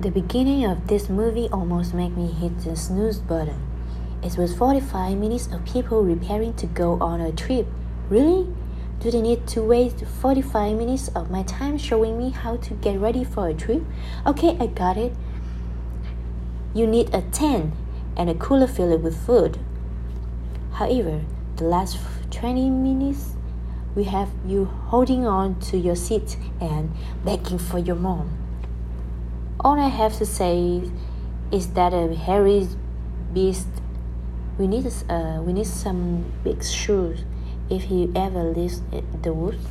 The beginning of this movie almost made me hit the snooze button. It was 45 minutes of people preparing to go on a trip. Really? Do they need to waste 45 minutes of my time showing me how to get ready for a trip? Okay, I got it. You need a tent and a cooler filled with food. However, the last 20 minutes, we have you holding on to your seat and begging for your mom. All I have to say is that a hairy beast. We need uh, we need some big shoes if he ever leaves the woods.